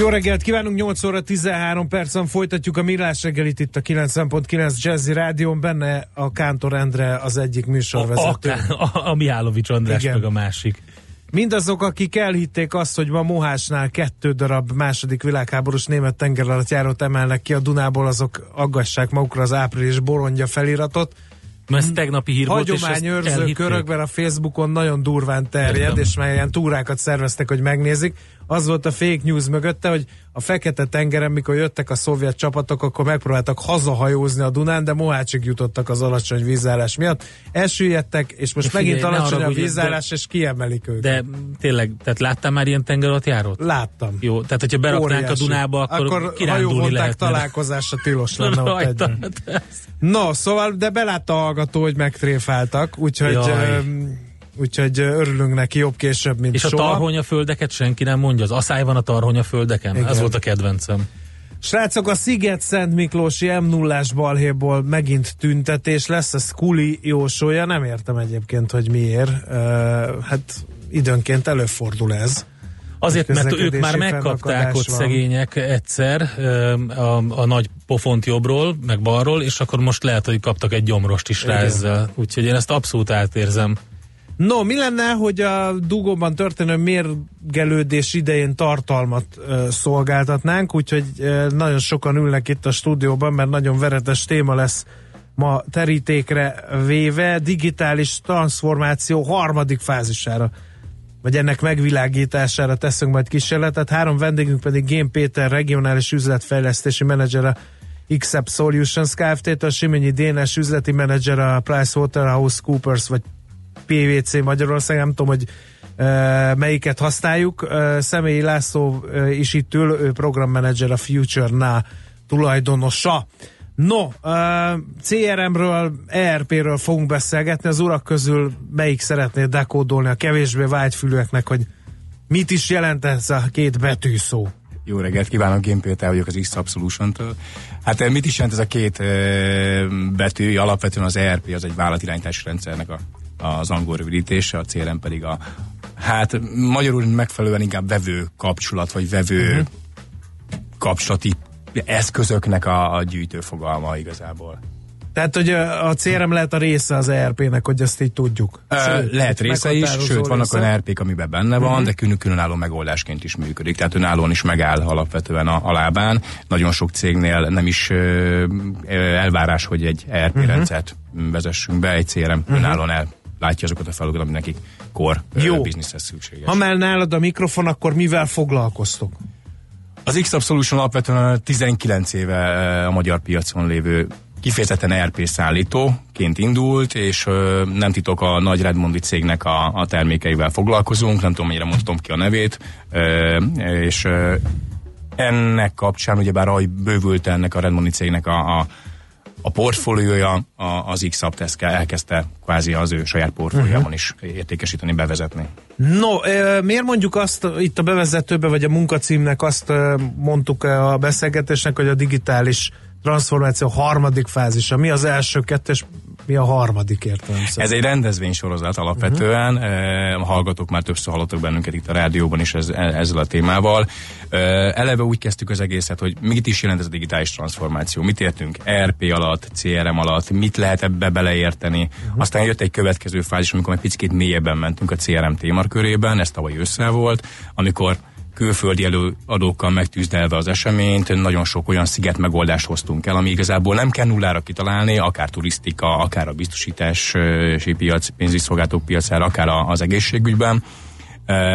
Jó reggelt kívánunk, 8 óra 13 percen folytatjuk a Millás reggelit itt a 90.9 Jazzy Rádión, benne a Kántor Endre az egyik műsorvezető. A, a, a, Mihálovics András Igen. meg a másik. Mindazok, akik elhitték azt, hogy ma Mohásnál kettő darab második világháborús német tengeralattjárót emelnek ki a Dunából, azok aggassák magukra az április borongya feliratot. Mert ez tegnapi hír volt, Hagyományőrző körökben a Facebookon nagyon durván terjed, Értem. és már ilyen túrákat szerveztek, hogy megnézik az volt a fake news mögötte, hogy a Fekete tengeren, mikor jöttek a szovjet csapatok, akkor megpróbáltak hazahajózni a Dunán, de Mohácsig jutottak az alacsony vízállás miatt. Elsüllyedtek, és most de megint alacsony a vízállás, de, és kiemelik őket. De tényleg, tehát láttál már ilyen tengeralattjárót? Láttam. Jó, tehát hogyha beraknánk Óriási. a Dunába, akkor, akkor kirándulni lehet. találkozásra tilos lenne ott egy. No, szóval, de belátta a hallgató, hogy megtréfáltak, úgyhogy... Jaj úgyhogy örülünk neki jobb később, mint És soha. a tarhonyaföldeket senki nem mondja, az asszály van a tarhonyaföldeken? Igen. Ez volt a kedvencem. Srácok, a Sziget-Szent Miklósi m 0 balhéból megint tüntetés lesz, ez Kuli jósolja, nem értem egyébként, hogy miért. Uh, hát időnként előfordul ez. Azért, mert ők már megkapták ott van. szegények egyszer a, a nagy pofont jobbról, meg balról, és akkor most lehet, hogy kaptak egy gyomrost is rá ezzel. Úgyhogy én ezt abszolút átérzem. No, mi lenne, hogy a dugóban történő mérgelődés idején tartalmat uh, szolgáltatnánk, úgyhogy uh, nagyon sokan ülnek itt a stúdióban, mert nagyon veretes téma lesz ma terítékre véve, digitális transformáció harmadik fázisára vagy ennek megvilágítására teszünk majd kísérletet. Három vendégünk pedig Gén Péter, regionális üzletfejlesztési menedzser a XAP Solutions Kft-től, Simonyi Dénes üzleti menedzser a PricewaterhouseCoopers vagy PVC Magyarország, nem tudom, hogy melyiket használjuk. Személyi László is itt ül, ő programmenedzser a Future-nál tulajdonosa. No, CRM-ről, ERP-ről fogunk beszélgetni. Az urak közül melyik szeretné dekódolni a kevésbé vágyfülőeknek, hogy mit is jelent ez a két betűszó? Jó reggelt kívánok, én Péter vagyok az x Solution-től. Hát mit is jelent ez a két betű? Alapvetően az ERP az egy vállalatirányítási rendszernek a az angol rövidítése, a CRM pedig a hát magyarul megfelelően inkább vevő kapcsolat, vagy vevő uh-huh. kapcsolati eszközöknek a, a gyűjtőfogalma igazából. Tehát, hogy a CRM lehet a része az ERP-nek, hogy ezt így tudjuk. Sőt, lehet része is, sőt, vannak olyan ERP-k, amiben benne van, uh-huh. de külön különálló megoldásként is működik. Tehát önállóan is megáll alapvetően a, a lábán. Nagyon sok cégnél nem is ö, elvárás, hogy egy ERP uh-huh. rendszert vezessünk be, egy CRM uh-huh. önállóan el látja azokat a feladatokat, ami nekik kor Jó. bizniszhez szükséges. Ha már nálad a mikrofon, akkor mivel foglalkoztok? Az x Solution alapvetően 19 éve a magyar piacon lévő kifejezetten ERP szállítóként indult, és ö, nem titok a nagy Redmondi cégnek a, a termékeivel foglalkozunk, nem tudom, mennyire mondtam ki a nevét, ö, és ö, ennek kapcsán, ugyebár ahogy bővült ennek a Redmondi cégnek a, a a portfóliója az x ezt elkezdte kvázi az ő saját portfóliójában uh-huh. is értékesíteni, bevezetni. No, miért mondjuk azt itt a bevezetőbe, vagy a munkacímnek azt mondtuk a beszélgetésnek, hogy a digitális transformáció harmadik fázisa. Mi az első, kettes, mi a harmadik értelem Ez egy rendezvénysorozat alapvetően. Uh-huh. hallgatók már többször hallottak bennünket itt a rádióban is ez, e, ezzel a témával. eleve úgy kezdtük az egészet, hogy mit is jelent ez a digitális transformáció. Mit értünk ERP alatt, CRM alatt, mit lehet ebbe beleérteni. Uh-huh. Aztán jött egy következő fázis, amikor egy picit mélyebben mentünk a CRM témakörében, ez tavaly össze volt, amikor külföldi előadókkal megtűzdelve az eseményt, nagyon sok olyan sziget megoldást hoztunk el, ami igazából nem kell nullára kitalálni, akár turisztika, akár a biztosítási piac, pénzügyi szolgáltatók piacára, akár az egészségügyben.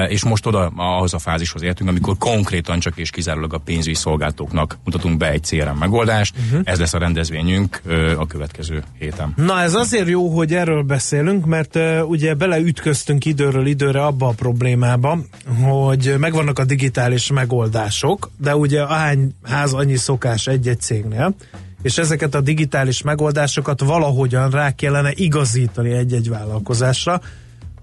És most oda ahhoz a fázishoz értünk, amikor konkrétan csak és kizárólag a pénzügyi szolgáltóknak mutatunk be egy CRM megoldást. Uh-huh. Ez lesz a rendezvényünk a következő héten. Na ez azért jó, hogy erről beszélünk, mert ugye beleütköztünk időről időre abba a problémába, hogy megvannak a digitális megoldások, de ugye ahány ház annyi szokás egy-egy cégnél, és ezeket a digitális megoldásokat valahogyan rá kellene igazítani egy-egy vállalkozásra,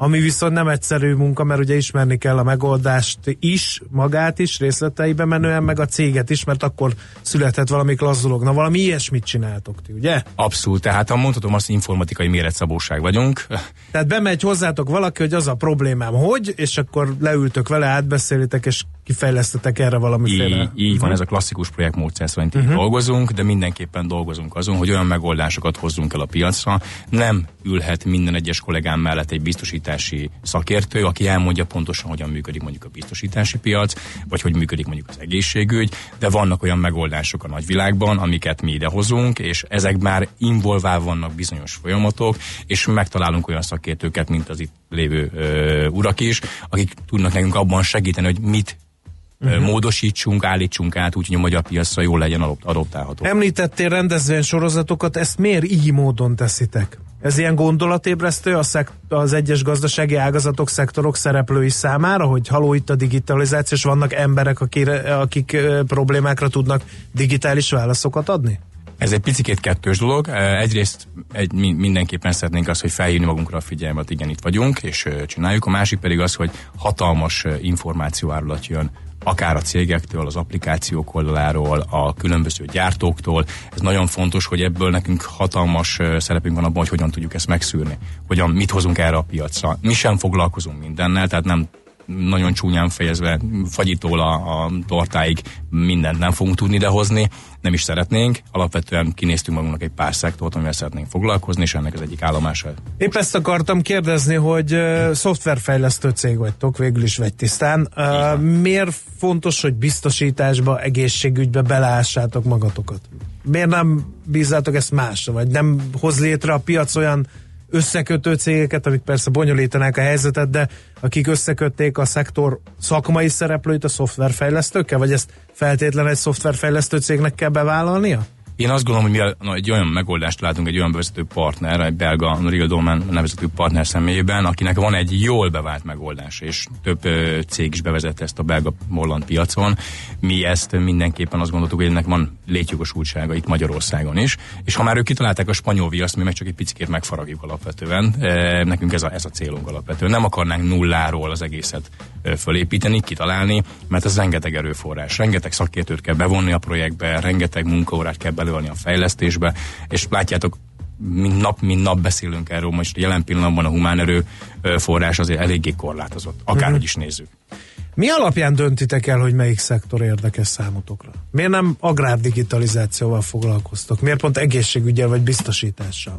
ami viszont nem egyszerű munka, mert ugye ismerni kell a megoldást is, magát is, részleteibe menően, meg a céget is, mert akkor születhet valami klasszulog. Na valami ilyesmit csináltok ti, ugye? Abszolút, tehát ha mondhatom azt, hogy informatikai méretszabóság vagyunk. Tehát bemegy hozzátok valaki, hogy az a problémám, hogy, és akkor leültök vele, átbeszélitek, és kifejlesztetek erre valamiféle. Így, így van, ez a klasszikus projektmódszer szerint uh-huh. dolgozunk, de mindenképpen dolgozunk azon, hogy olyan megoldásokat hozzunk el a piacra. Nem ülhet minden egyes kollégám mellett egy biztosítási szakértő, aki elmondja pontosan, hogyan működik mondjuk a biztosítási piac, vagy hogy működik mondjuk az egészségügy, de vannak olyan megoldások a nagyvilágban, amiket mi idehozunk, és ezek már involválva vannak bizonyos folyamatok, és megtalálunk olyan szakértőket, mint az itt lévő ö, urak is, akik tudnak nekünk abban segíteni, hogy mit uh-huh. módosítsunk, állítsunk át, úgyhogy a magyar piacra jól legyen adoptálható. Említettél rendezvény sorozatokat, ezt miért így módon teszitek? Ez ilyen gondolatébresztő a szekt- az egyes gazdasági ágazatok, szektorok szereplői számára, hogy haló itt a digitalizáció, és vannak emberek, akire, akik problémákra tudnak digitális válaszokat adni? Ez egy picit kettős dolog. Egyrészt egy, mindenképpen szeretnénk azt, hogy felhívni magunkra a figyelmet, igen, itt vagyunk, és csináljuk. A másik pedig az, hogy hatalmas információárulat jön akár a cégektől, az applikációk oldaláról, a különböző gyártóktól. Ez nagyon fontos, hogy ebből nekünk hatalmas szerepünk van abban, hogy hogyan tudjuk ezt megszűrni, hogyan mit hozunk erre a piacra. Mi sem foglalkozunk mindennel, tehát nem nagyon csúnyán fejezve, fagyitól a, a tortáig mindent nem fogunk tudni idehozni, nem is szeretnénk. Alapvetően kinéztünk magunknak egy pár szektort, amivel szeretnénk foglalkozni, és ennek az egyik állomása. Épp ezt akartam kérdezni, hogy uh, szoftverfejlesztő cég vagytok, végül is vagy tisztán. Uh, miért fontos, hogy biztosításba, egészségügybe beleássátok magatokat? Miért nem bízzátok ezt másra, vagy nem hoz létre a piac olyan összekötő cégeket, amik persze bonyolítanák a helyzetet, de akik összekötték a szektor szakmai szereplőit a szoftverfejlesztőkkel, vagy ezt feltétlenül egy szoftverfejlesztő cégnek kell bevállalnia? Én azt gondolom, hogy mi egy olyan megoldást látunk egy olyan vezető partner, egy belga Real Dolman nevezető partner személyében, akinek van egy jól bevált megoldás, és több ö, cég is bevezette ezt a belga molland piacon. Mi ezt mindenképpen azt gondoltuk, hogy ennek van létjogosultsága itt Magyarországon is, és ha már ők kitalálták a spanyol viaszt, mi meg csak egy picit megfaragjuk alapvetően. E, nekünk ez a, ez a célunk alapvetően. Nem akarnánk nulláról az egészet fölépíteni, kitalálni, mert ez rengeteg erőforrás, rengeteg szakértőt kell bevonni a projektbe, rengeteg munkaórát kell belőlni a fejlesztésbe, és látjátok, mint nap, mint nap beszélünk erről, most jelen pillanatban a humán erő forrás azért eléggé korlátozott, akárhogy uh-huh. is nézzük. Mi alapján döntitek el, hogy melyik szektor érdekes számotokra? Miért nem agrárdigitalizációval foglalkoztok? Miért pont egészségügyel vagy biztosítással?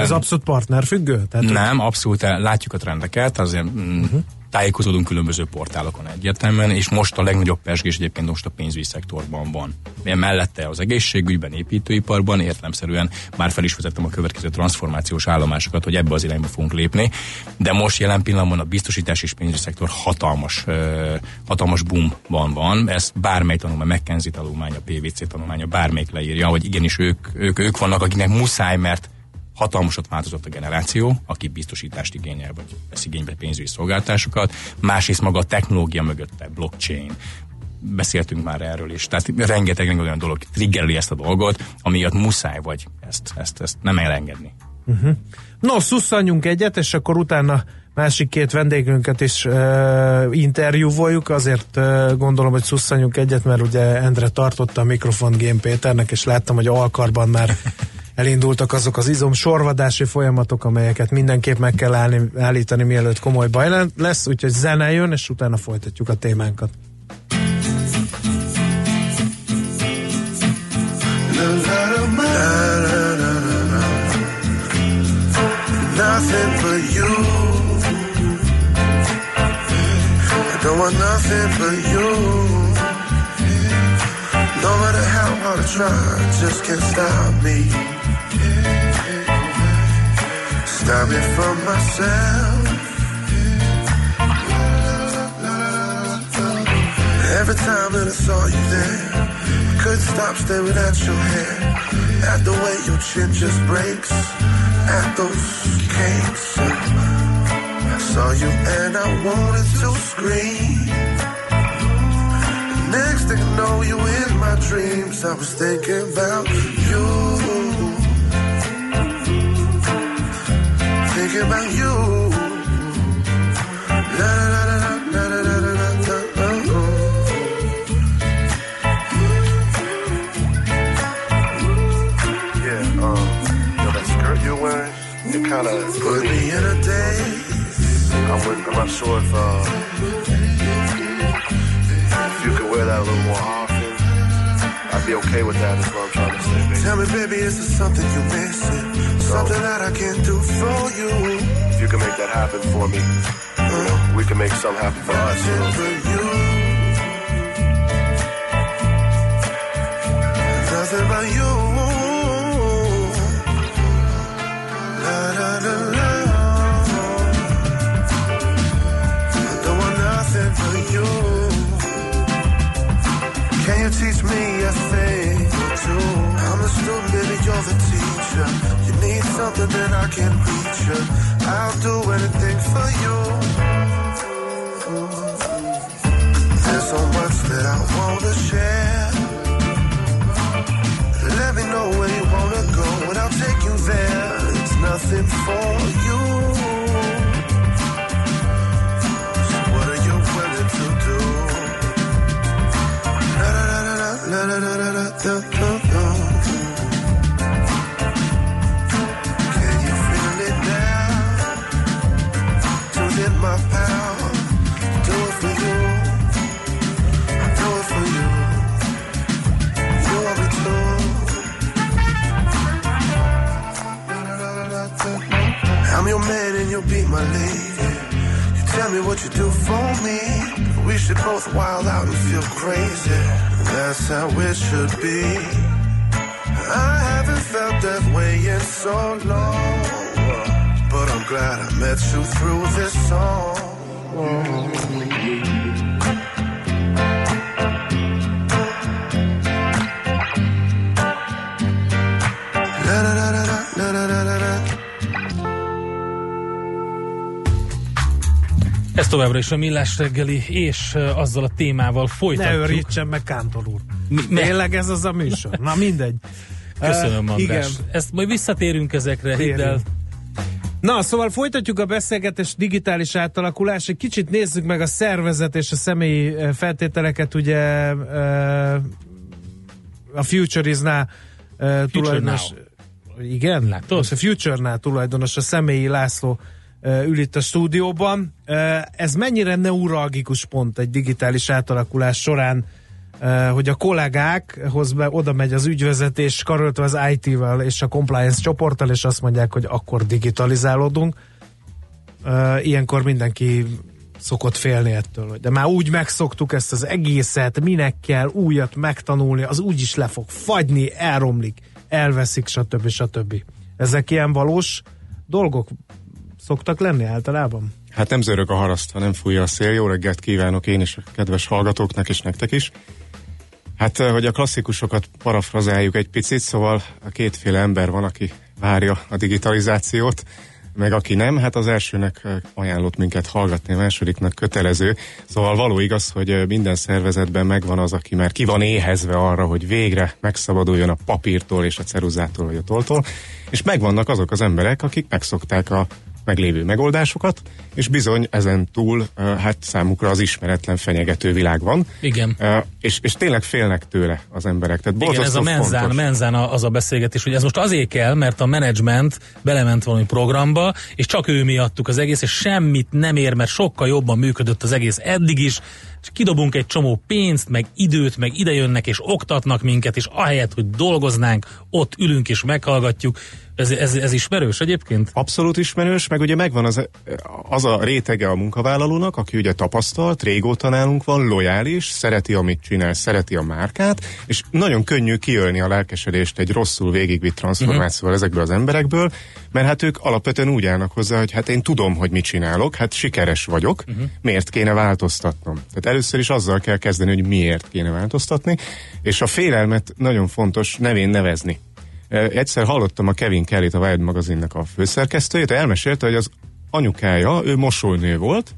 Ez abszolút partnerfüggő? Tehát nem, abszolút látjuk a trendeket, azért uh-huh tájékozódunk különböző portálokon egyértelműen, és most a legnagyobb pesgés egyébként most a pénzügyi szektorban van. Milyen mellette az egészségügyben, építőiparban értelemszerűen már fel is vezettem a következő transformációs állomásokat, hogy ebbe az irányba fogunk lépni, de most jelen pillanatban a biztosítás és pénzügyi szektor hatalmas, hatalmas boomban van. Ezt bármely tanulmány, McKenzie tanulmánya, PVC tanulmánya, bármelyik leírja, hogy igenis ők, ők, ők vannak, akiknek muszáj, mert hatalmasat változott a generáció, aki biztosítást igényel, vagy vesz igénybe pénzügyi szolgáltásokat, másrészt maga a technológia mögötte, blockchain, beszéltünk már erről is. Tehát rengeteg, rengeteg olyan dolog triggerli ezt a dolgot, amiatt muszáj vagy ezt, ezt, ezt nem elengedni. Uh-huh. No, szusszanjunk egyet, és akkor utána másik két vendégünket is uh, interjúvoljuk, azért uh, gondolom, hogy szusszanjunk egyet, mert ugye Endre tartotta a mikrofon Gén Péternek, és láttam, hogy alkarban már elindultak azok az izom sorvadási folyamatok, amelyeket mindenképp meg kell állni, állítani, mielőtt komoly baj lesz, úgyhogy zene jön, és utána folytatjuk a témánkat. Nothing but you. I don't want nothing but you. No matter how hard I try, just can't stop me. Stop me from myself. Every time that I saw you there, I couldn't stop staring at your hair. At the way your chin just breaks, at those cakes. I saw you and I wanted to scream. Next thing I know, you in my dreams. I was thinking about you. About you. La la la la la la la la la la. oh, oh. Yeah, um, yo, that skirt you're wearing, it kind of Put me in a daze. I wouldn't, I'm not sure if, uh, if you could wear that a little more often. I'd be okay with that. that, is what I'm trying to say, baby. Tell me, baby, is there something you're missing? Something that I can do for you. If you can make that happen for me, you know, we can make something happen for us, you Nothing know. for you. Ez továbbra is a Millás reggeli, és uh, azzal a témával Ne folytatjuk. őrítsen meg Kántor úr. ne- Tényleg ez az a műsor? Na mindegy. Köszönöm, Uh, András. igen. Ezt majd visszatérünk ezekre, hidd el. Na, szóval folytatjuk a beszélgetés digitális átalakulás. Egy kicsit nézzük meg a szervezet és a személyi feltételeket, ugye eh, a Future is now eh, tulajdonos. Igen, Látod? most a Future-nál tulajdonos a személyi László ül itt a stúdióban. Ez mennyire neuralgikus pont egy digitális átalakulás során, hogy a kollégákhoz be, oda megy az ügyvezetés, karöltve az IT-vel és a compliance csoporttal, és azt mondják, hogy akkor digitalizálódunk. Ilyenkor mindenki szokott félni ettől, de már úgy megszoktuk ezt az egészet, minek kell újat megtanulni, az úgy is le fog fagyni, elromlik, elveszik, stb. stb. Ezek ilyen valós dolgok szoktak lenni általában? Hát nem zörög a haraszt, ha nem fújja a szél. Jó reggelt kívánok én és a kedves hallgatóknak és nektek is. Hát, eh, hogy a klasszikusokat parafrazáljuk egy picit, szóval a kétféle ember van, aki várja a digitalizációt, meg aki nem, hát az elsőnek eh, ajánlott minket hallgatni, a másodiknak kötelező. Szóval való igaz, hogy eh, minden szervezetben megvan az, aki már ki van éhezve arra, hogy végre megszabaduljon a papírtól és a ceruzától vagy a toltól, és megvannak azok az emberek, akik megszokták a meglévő megoldásokat, és bizony ezen túl hát számukra az ismeretlen fenyegető világ van. Igen. És, és tényleg félnek tőle az emberek. Tehát Igen, ez a menzán, fontos. menzán az a beszélgetés, hogy ez most azért kell, mert a menedzsment belement valami programba, és csak ő miattuk az egész, és semmit nem ér, mert sokkal jobban működött az egész eddig is, és kidobunk egy csomó pénzt, meg időt, meg idejönnek és oktatnak minket, és ahelyett, hogy dolgoznánk, ott ülünk és meghallgatjuk. Ez, ez, ez ismerős egyébként? Abszolút ismerős, meg ugye megvan az, az a rétege a munkavállalónak, aki ugye tapasztalt, régóta nálunk van, lojális, szereti, amit csinál, szereti a márkát, és nagyon könnyű kiölni a lelkesedést egy rosszul végigvitt transformációval uh-huh. ezekből az emberekből, mert hát ők alapvetően úgy állnak hozzá, hogy hát én tudom, hogy mit csinálok, hát sikeres vagyok, uh-huh. miért kéne változtatnom? Tehát először is azzal kell kezdeni, hogy miért kéne változtatni, és a félelmet nagyon fontos nevén nevezni. Egyszer hallottam a Kevin Kelly-t, a Wild magazinnak a főszerkesztőjét, elmesélte, hogy az anyukája, ő mosolynő volt,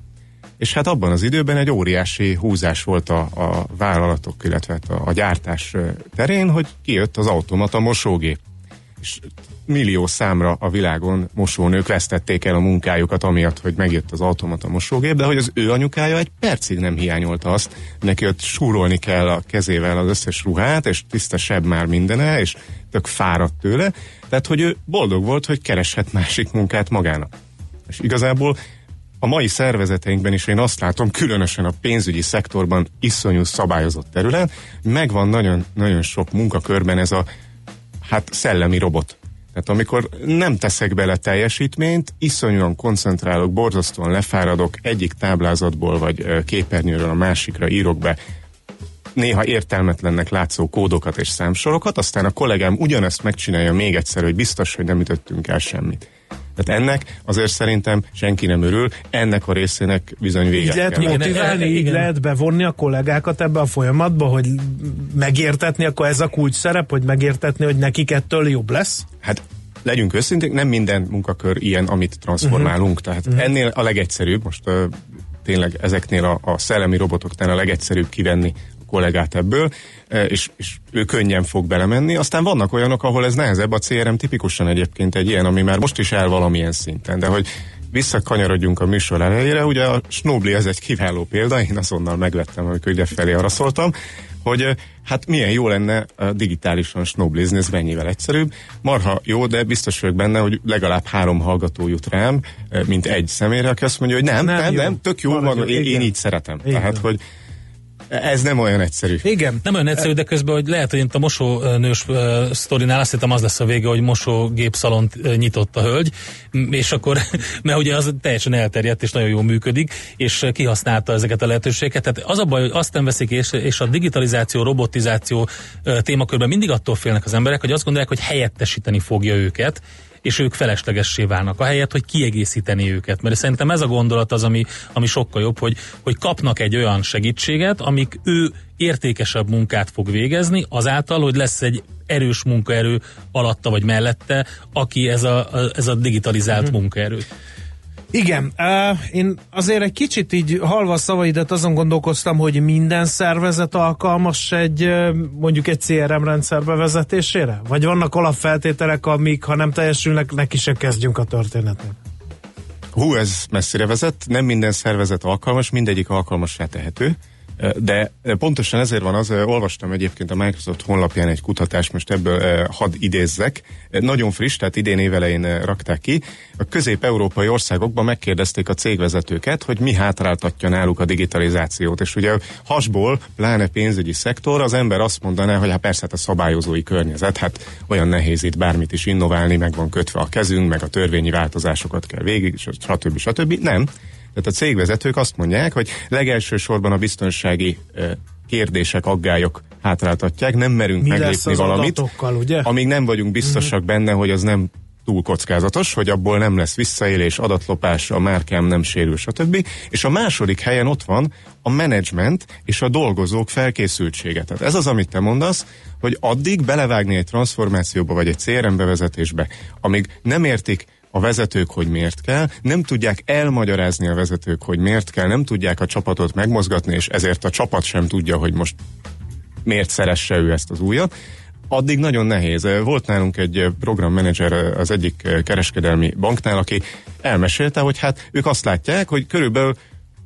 és hát abban az időben egy óriási húzás volt a, a vállalatok, illetve hát a, a gyártás terén, hogy kijött az automata mosógép. Millió számra a világon mosónők vesztették el a munkájukat, amiatt, hogy megjött az automata mosógép, de hogy az ő anyukája egy percig nem hiányolta azt, neki ott súrolni kell a kezével az összes ruhát, és tiszta seb már mindene, és tök fáradt tőle, tehát hogy ő boldog volt, hogy kereshet másik munkát magának. És igazából a mai szervezeteinkben is én azt látom, különösen a pénzügyi szektorban iszonyú szabályozott terület, megvan nagyon, nagyon sok munkakörben ez a hát szellemi robot. Tehát amikor nem teszek bele teljesítményt, iszonyúan koncentrálok, borzasztóan lefáradok, egyik táblázatból vagy képernyőről a másikra írok be néha értelmetlennek látszó kódokat és számsorokat, aztán a kollégám ugyanezt megcsinálja még egyszer, hogy biztos, hogy nem ütöttünk el semmit. Tehát ennek azért szerintem senki nem örül, ennek a részének bizony véget Így lehet kell. motiválni, igen, így igen. lehet bevonni a kollégákat ebbe a folyamatba, hogy megértetni, akkor ez a kulcs szerep, hogy megértetni, hogy nekik ettől jobb lesz? Hát legyünk őszinték, nem minden munkakör ilyen, amit transformálunk. Uh-huh. Tehát uh-huh. ennél a legegyszerűbb, most uh, tényleg ezeknél a, a szellemi robotoknál a legegyszerűbb kivenni kollégát ebből, e, és, és ő könnyen fog belemenni. Aztán vannak olyanok, ahol ez nehezebb, a CRM tipikusan egyébként egy ilyen, ami már most is el valamilyen szinten, de hogy visszakanyarodjunk a műsor elejére, ugye a Snobli ez egy kiváló példa, én azonnal megvettem, amikor ide felé arra szóltam, hogy e, hát milyen jó lenne digitálisan snoblizni, ez mennyivel egyszerűbb. Marha jó, de biztos vagyok benne, hogy legalább három hallgató jut rám, e, mint egy személyre, aki azt mondja, hogy nem, nem, nem, nem tök jó van, én, én így szeretem. Igen. Tehát, hogy ez nem olyan egyszerű. Igen. Nem olyan egyszerű, de közben, hogy lehet, hogy itt a mosónős uh, sztorinál azt hittem az lesz a vége, hogy mosógépszalont uh, nyitott a hölgy, és akkor, mert ugye az teljesen elterjedt és nagyon jól működik, és kihasználta ezeket a lehetőségeket. Tehát az a baj, hogy azt nem veszik, és, és a digitalizáció, robotizáció uh, témakörben mindig attól félnek az emberek, hogy azt gondolják, hogy helyettesíteni fogja őket, és ők feleslegessé válnak, ahelyett, hogy kiegészíteni őket. Mert szerintem ez a gondolat az, ami, ami sokkal jobb, hogy, hogy kapnak egy olyan segítséget, amik ő értékesebb munkát fog végezni, azáltal, hogy lesz egy erős munkaerő alatta vagy mellette, aki ez a, ez a digitalizált mm. munkaerő. Igen, én azért egy kicsit így halva a szavaidat azon gondolkoztam, hogy minden szervezet alkalmas egy mondjuk egy CRM rendszer bevezetésére? Vagy vannak alapfeltételek, amik ha nem teljesülnek, neki se kezdjünk a történetnek? Hú, ez messzire vezet, nem minden szervezet alkalmas, mindegyik alkalmassá tehető. De pontosan ezért van az, olvastam egyébként a Microsoft honlapján egy kutatást, most ebből hadd idézzek. Nagyon friss, tehát idén évelején rakták ki. A közép-európai országokban megkérdezték a cégvezetőket, hogy mi hátráltatja náluk a digitalizációt. És ugye hasból, pláne pénzügyi szektor, az ember azt mondaná, hogy hát persze hát a szabályozói környezet, hát olyan nehéz itt bármit is innoválni, meg van kötve a kezünk, meg a törvényi változásokat kell végig, stb. stb. Nem tehát a cégvezetők azt mondják, hogy legelső sorban a biztonsági kérdések, aggályok hátráltatják, nem merünk Mi meglépni valamit, adatokkal, ugye? amíg nem vagyunk biztosak mm-hmm. benne, hogy az nem túl kockázatos, hogy abból nem lesz visszaélés, adatlopás, a márkám nem sérül, stb. És a második helyen ott van a menedzsment és a dolgozók felkészültsége. Tehát ez az, amit te mondasz, hogy addig belevágni egy transformációba vagy egy CRM bevezetésbe, amíg nem értik a vezetők, hogy miért kell, nem tudják elmagyarázni a vezetők, hogy miért kell, nem tudják a csapatot megmozgatni, és ezért a csapat sem tudja, hogy most miért szeresse ő ezt az újat, addig nagyon nehéz. Volt nálunk egy programmenedzser az egyik kereskedelmi banknál, aki elmesélte, hogy hát ők azt látják, hogy körülbelül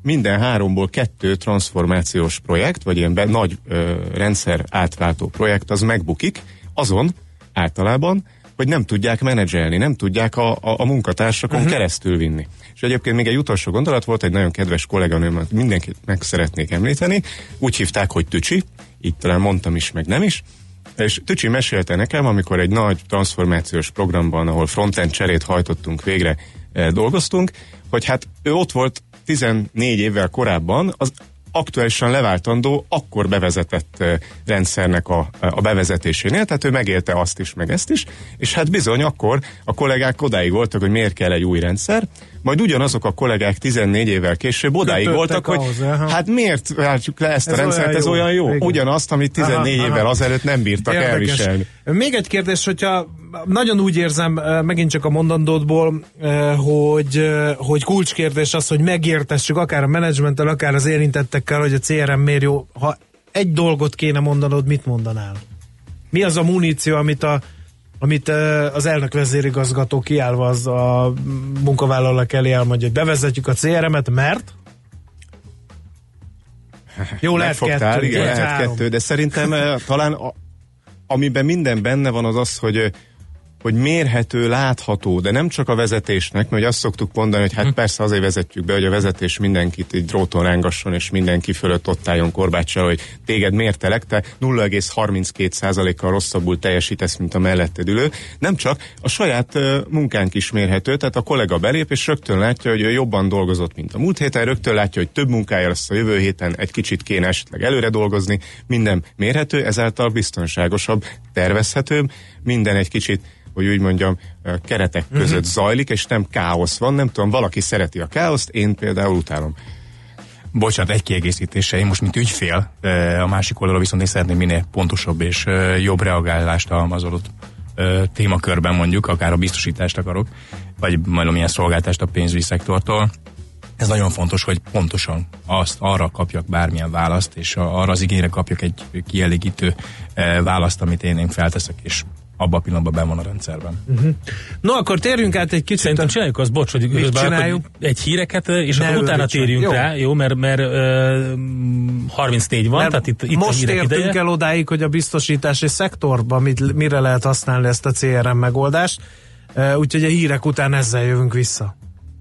minden háromból kettő transformációs projekt, vagy ilyen be, nagy ö, rendszer átváltó projekt, az megbukik, azon általában, hogy nem tudják menedzselni, nem tudják a, a, a munkatársakon uh-huh. keresztül vinni. És egyébként még egy utolsó gondolat volt, egy nagyon kedves kolléganőm, mindenkit meg szeretnék említeni, úgy hívták, hogy Tücsi, így talán mondtam is, meg nem is, és Tücsi mesélte nekem, amikor egy nagy transformációs programban, ahol frontend cserét hajtottunk végre, eh, dolgoztunk, hogy hát ő ott volt 14 évvel korábban, az aktuálisan leváltandó, akkor bevezetett rendszernek a, a bevezetésénél, tehát ő megélte azt is, meg ezt is, és hát bizony akkor a kollégák odáig voltak, hogy miért kell egy új rendszer, majd ugyanazok a kollégák 14 évvel később odáig voltak, hogy ahhoz, hát miért váltjuk le ezt ez a rendszert, olyan ez jó. olyan jó. Igen. Ugyanazt, amit 14 aha, évvel aha. azelőtt nem bírtak Érdekes. elviselni. Még egy kérdés, hogyha nagyon úgy érzem, megint csak a mondandódból, hogy, hogy kulcskérdés az, hogy megértessük akár a menedzsmenttel, akár az érintettekkel, hogy a CRM miért jó. Ha egy dolgot kéne mondanod, mit mondanál? Mi az a muníció, amit a amit az elnök vezérigazgató kiállva az a munkavállalók elé elmondja, hogy bevezetjük a CRM-et, mert? Jó, lehet kettő, igen, lehet kettő, de szerintem talán a, amiben minden benne van az az, hogy hogy mérhető, látható, de nem csak a vezetésnek, mert azt szoktuk mondani, hogy hát hm. persze azért vezetjük be, hogy a vezetés mindenkit így dróton rángasson, és mindenki fölött ott álljon korbáccsal, hogy téged mértelek, te 0,32%-kal rosszabbul teljesítesz, mint a melletted ülő. Nem csak, a saját uh, munkánk is mérhető, tehát a kollega belép, és rögtön látja, hogy ő jobban dolgozott, mint a múlt héten, rögtön látja, hogy több munkája lesz a jövő héten, egy kicsit kéne esetleg előre dolgozni, minden mérhető, ezáltal biztonságosabb, tervezhetőbb, minden egy kicsit hogy úgy mondjam, keretek között uh-huh. zajlik, és nem káosz van. Nem tudom, valaki szereti a káoszt, én például utálom. Bocsánat, egy kiegészítése. Én most, mint ügyfél, a másik oldalra viszont én szeretném minél pontosabb és jobb reagálást az adott témakörben mondjuk, akár a biztosítást akarok, vagy majd milyen szolgáltást a pénzügyi szektortól. Ez nagyon fontos, hogy pontosan azt arra kapjak bármilyen választ, és arra az igényre kapjak egy kielégítő választ, amit én, én felteszek, és abban a pillanatban ben van a rendszerben. Uh-huh. No, akkor térjünk át egy kicsit. Szerintem csináljuk azt, bocs, hogy Mit csináljuk? egy híreket, és ne akkor utána térjünk jó. rá, jó, mert, mert uh, 34 van, mert tehát itt, itt Most a értünk ideje. el odáig, hogy a biztosítási szektorban mit, mire lehet használni ezt a CRM megoldást, uh, úgyhogy a hírek után ezzel jövünk vissza.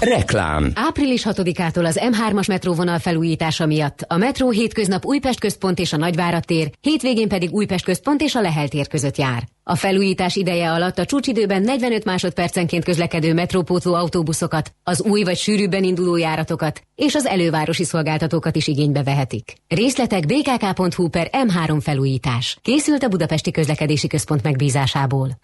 Reklám. Április 6-ától az M3-as metróvonal felújítása miatt a metró hétköznap Újpest központ és a Nagyvárad tér, hétvégén pedig Újpest központ és a Lehel tér között jár. A felújítás ideje alatt a csúcsidőben 45 másodpercenként közlekedő metrópótló autóbuszokat, az új vagy sűrűbben induló járatokat és az elővárosi szolgáltatókat is igénybe vehetik. Részletek bkk.hu per M3 felújítás. Készült a Budapesti Közlekedési Központ megbízásából.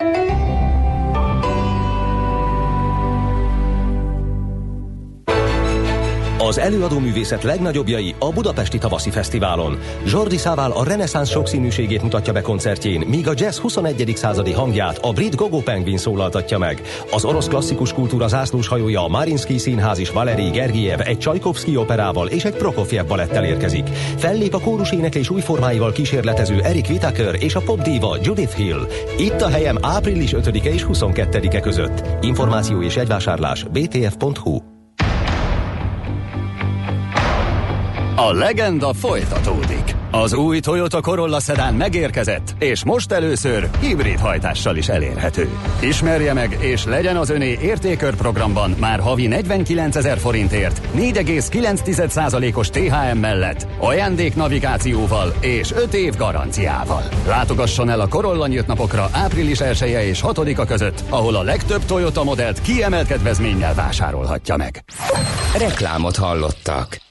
Az előadó művészet legnagyobbjai a Budapesti Tavaszi Fesztiválon. Jordi Szával a reneszánsz sokszínűségét mutatja be koncertjén, míg a jazz 21. századi hangját a brit Gogo Penguin szólaltatja meg. Az orosz klasszikus kultúra zászlós hajója a Marinsky Színház is Valeri Gergiev egy Csajkovszki operával és egy Prokofiev balettel érkezik. Fellép a kórus éneklés új formáival kísérletező Eric Whitaker és a popdíva Judith Hill. Itt a helyem április 5-e és 22-e között. Információ és egyvásárlás btf.hu A legenda folytatódik. Az új Toyota Corolla szedán megérkezett, és most először hibrid hajtással is elérhető. Ismerje meg, és legyen az öné értékör programban már havi 49 ezer forintért, 4,9%-os THM mellett, ajándék navigációval és 5 év garanciával. Látogasson el a Corolla nyílt napokra április 1 -e és 6-a között, ahol a legtöbb Toyota modellt kiemelt kedvezménnyel vásárolhatja meg. Reklámot hallottak.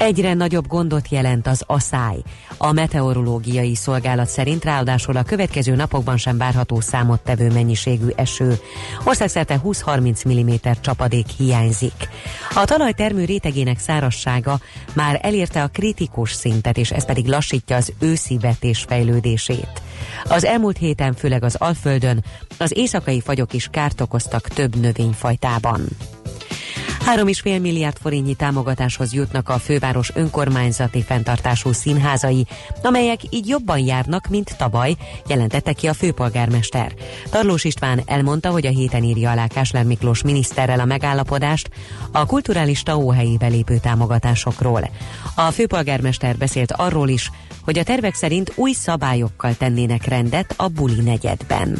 Egyre nagyobb gondot jelent az asszály. A meteorológiai szolgálat szerint ráadásul a következő napokban sem várható számottevő mennyiségű eső. Országszerte 20-30 mm csapadék hiányzik. A talaj termő rétegének szárassága már elérte a kritikus szintet, és ez pedig lassítja az őszi vetés fejlődését. Az elmúlt héten főleg az Alföldön az éjszakai fagyok is kárt okoztak több növényfajtában. 3,5 milliárd forintnyi támogatáshoz jutnak a főváros önkormányzati fenntartású színházai, amelyek így jobban járnak, mint tavaly, jelentette ki a főpolgármester. Tarlós István elmondta, hogy a héten írja alá Kásler Miklós miniszterrel a megállapodást a kulturális TAO helyébe lépő támogatásokról. A főpolgármester beszélt arról is, hogy a tervek szerint új szabályokkal tennének rendet a buli negyedben.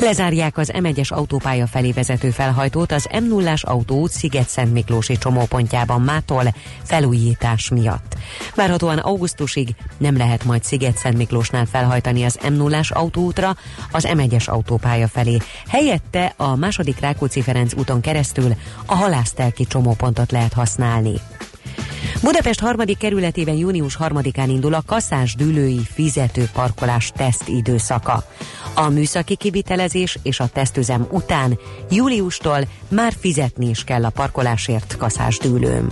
Lezárják az M1-es autópálya felé vezető felhajtót az m 0 autóút Sziget-Szent Miklósi csomópontjában mától felújítás miatt. Várhatóan augusztusig nem lehet majd Sziget-Szent Miklósnál felhajtani az m 0 autóútra az M1-es autópálya felé. Helyette a második Rákóczi-Ferenc úton keresztül a halásztelki csomópontot lehet használni. Budapest harmadik kerületében június harmadikán indul a kaszás dűlői fizető parkolás teszt időszaka. A műszaki kivitelezés és a tesztüzem után júliustól már fizetni is kell a parkolásért kaszás dűlőm.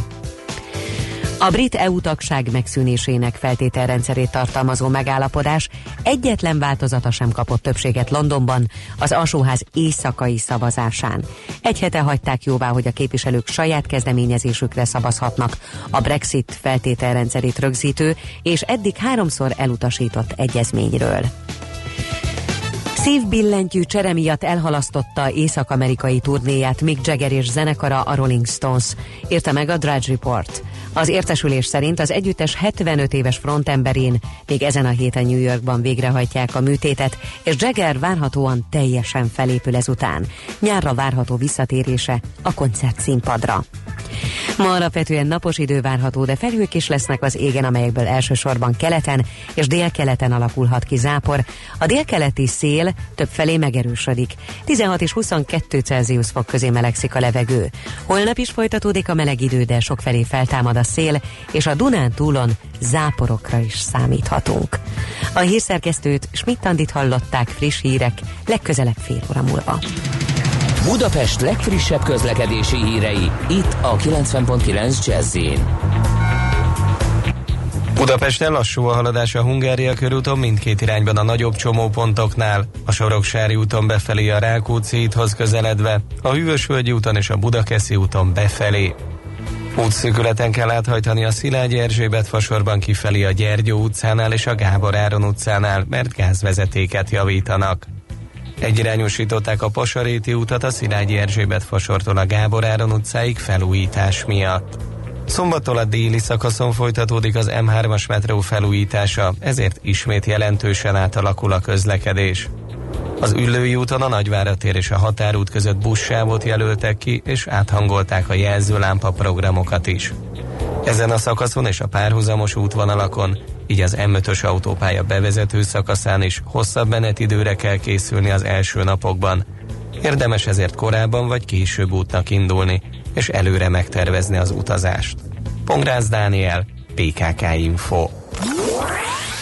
A brit EU tagság megszűnésének feltételrendszerét tartalmazó megállapodás egyetlen változata sem kapott többséget Londonban az alsóház éjszakai szavazásán. Egy hete hagyták jóvá, hogy a képviselők saját kezdeményezésükre szavazhatnak a Brexit feltételrendszerét rögzítő és eddig háromszor elutasított egyezményről. Szívbillentyű csere miatt elhalasztotta észak-amerikai turnéját Mick Jagger és zenekara a Rolling Stones, írta meg a Drudge Report. Az értesülés szerint az együttes 75 éves frontemberén még ezen a héten New Yorkban végrehajtják a műtétet, és Jagger várhatóan teljesen felépül ezután. Nyárra várható visszatérése a koncert színpadra. Ma alapvetően napos idő várható, de felhők is lesznek az égen, amelyekből elsősorban keleten és délkeleten alakulhat ki zápor. A délkeleti szél több felé megerősödik. 16 és 22 Celsius fok közé melegszik a levegő. Holnap is folytatódik a meleg idő, de sok felé feltámad a szél, és a Dunán túlon záporokra is számíthatunk. A hírszerkesztőt Schmidt-Tandit hallották friss hírek, legközelebb fél óra múlva. Budapest legfrissebb közlekedési hírei, itt a 90.9 jazz Budapesten lassú a haladás a Hungária körúton mindkét irányban a nagyobb csomópontoknál, a Soroksári úton befelé a Rákóczi hídhoz közeledve, a Hűvösvölgyi úton és a Budakeszi úton befelé. Útszűkületen kell áthajtani a Szilágyi Erzsébet fasorban kifelé a Gyergyó utcánál és a Gábor Áron utcánál, mert gázvezetéket javítanak. Egyirányosították a Pasaréti utat a Szilágyi Erzsébet fasortól a Gábor Áron utcáig felújítás miatt. Szombattól a déli szakaszon folytatódik az M3-as metró felújítása, ezért ismét jelentősen átalakul a közlekedés. Az Üllői úton a Nagyváratér és a Határút között buszsávot jelöltek ki, és áthangolták a jelzőlámpa programokat is. Ezen a szakaszon és a párhuzamos útvonalakon, így az M5-ös autópálya bevezető szakaszán is hosszabb menetidőre kell készülni az első napokban. Érdemes ezért korábban vagy később útnak indulni, és előre megtervezni az utazást. Pongrász Dániel, PKK Info.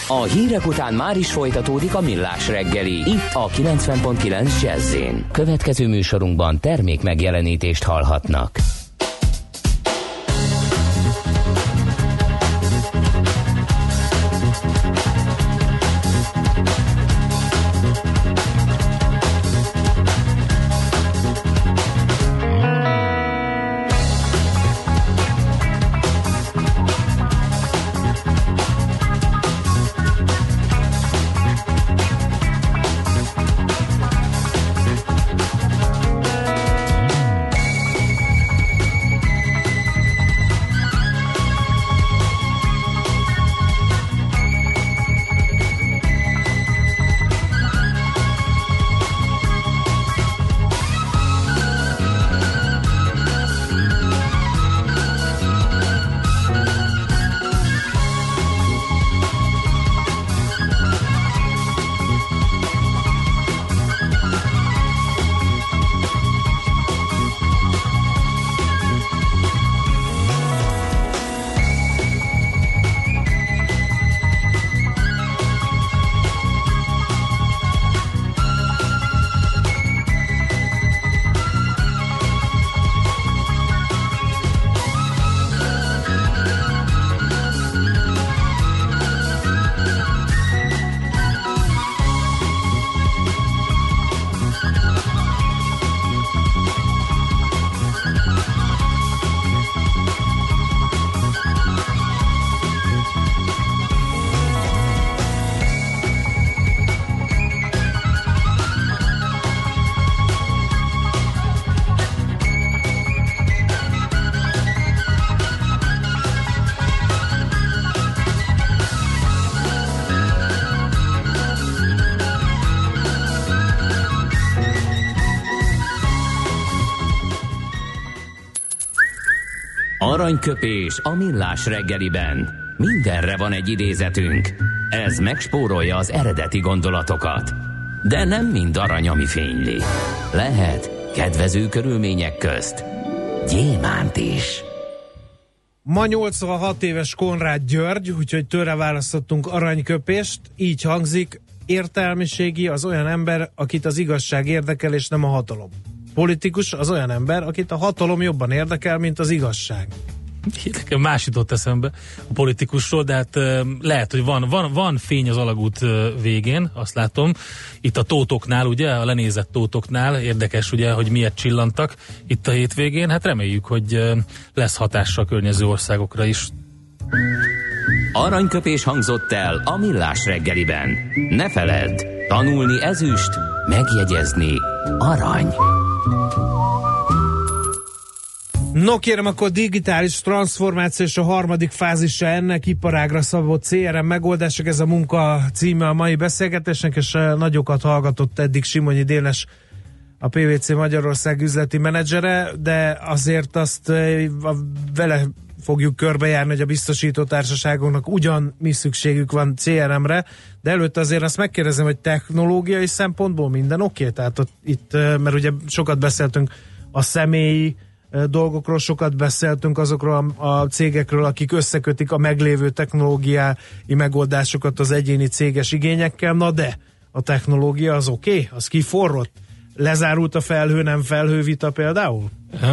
A hírek után már is folytatódik a millás reggeli. Itt a 90.9 jazz Következő műsorunkban termék megjelenítést hallhatnak. Aranyköpés a millás reggeliben. Mindenre van egy idézetünk. Ez megspórolja az eredeti gondolatokat. De nem mind arany, ami fényli. Lehet kedvező körülmények közt gyémánt is. Ma 86 éves Konrád György, úgyhogy tőle választottunk aranyköpést. Így hangzik, értelmiségi az olyan ember, akit az igazság érdekel, és nem a hatalom. Politikus az olyan ember, akit a hatalom jobban érdekel, mint az igazság. Nekem más jutott eszembe a politikusról, de hát lehet, hogy van, van, van fény az alagút végén, azt látom. Itt a tótoknál, ugye, a lenézett tótoknál, érdekes ugye, hogy miért csillantak itt a hétvégén. Hát reméljük, hogy lesz hatással a környező országokra is. Aranyköpés hangzott el a millás reggeliben. Ne feledd, tanulni ezüst, megjegyezni arany. No kérem, akkor digitális transformáció és a harmadik fázisa ennek iparágra szabott CRM megoldások, ez a munka címe a mai beszélgetésnek, és eh, nagyokat hallgatott eddig Simonyi Dénes, a PVC Magyarország üzleti menedzsere, de azért azt eh, vele fogjuk körbejárni, hogy a biztosító társaságoknak ugyan mi szükségük van CRM-re, de előtt azért azt megkérdezem, hogy technológiai szempontból minden oké? Okay? Tehát ott, itt, eh, mert ugye sokat beszéltünk a személyi dolgokról sokat beszéltünk, azokról a, a cégekről, akik összekötik a meglévő technológiai megoldásokat az egyéni céges igényekkel, na de a technológia az oké? Okay? Az kiforrott? Lezárult a felhő, nem felhő vita például?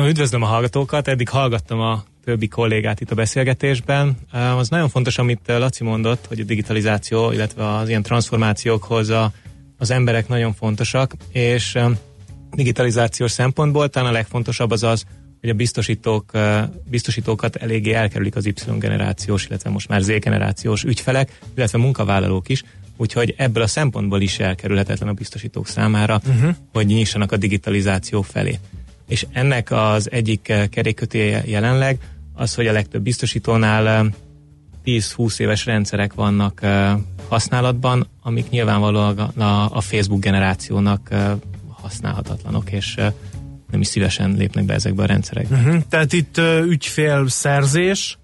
Üdvözlöm a hallgatókat, eddig hallgattam a többi kollégát itt a beszélgetésben. Az nagyon fontos, amit Laci mondott, hogy a digitalizáció, illetve az ilyen transformációkhoz a, az emberek nagyon fontosak, és digitalizációs szempontból talán a legfontosabb az az, hogy a biztosítók, biztosítókat eléggé elkerülik az Y-generációs, illetve most már Z-generációs ügyfelek, illetve munkavállalók is, úgyhogy ebből a szempontból is elkerülhetetlen a biztosítók számára, uh-huh. hogy nyissanak a digitalizáció felé. És ennek az egyik kerékötéje jelenleg az, hogy a legtöbb biztosítónál 10-20 éves rendszerek vannak használatban, amik nyilvánvalóan a Facebook generációnak használhatatlanok, és nem is szívesen lépnek be ezekbe a rendszerekbe. Uh-huh. Tehát itt uh, ügyfélszerzés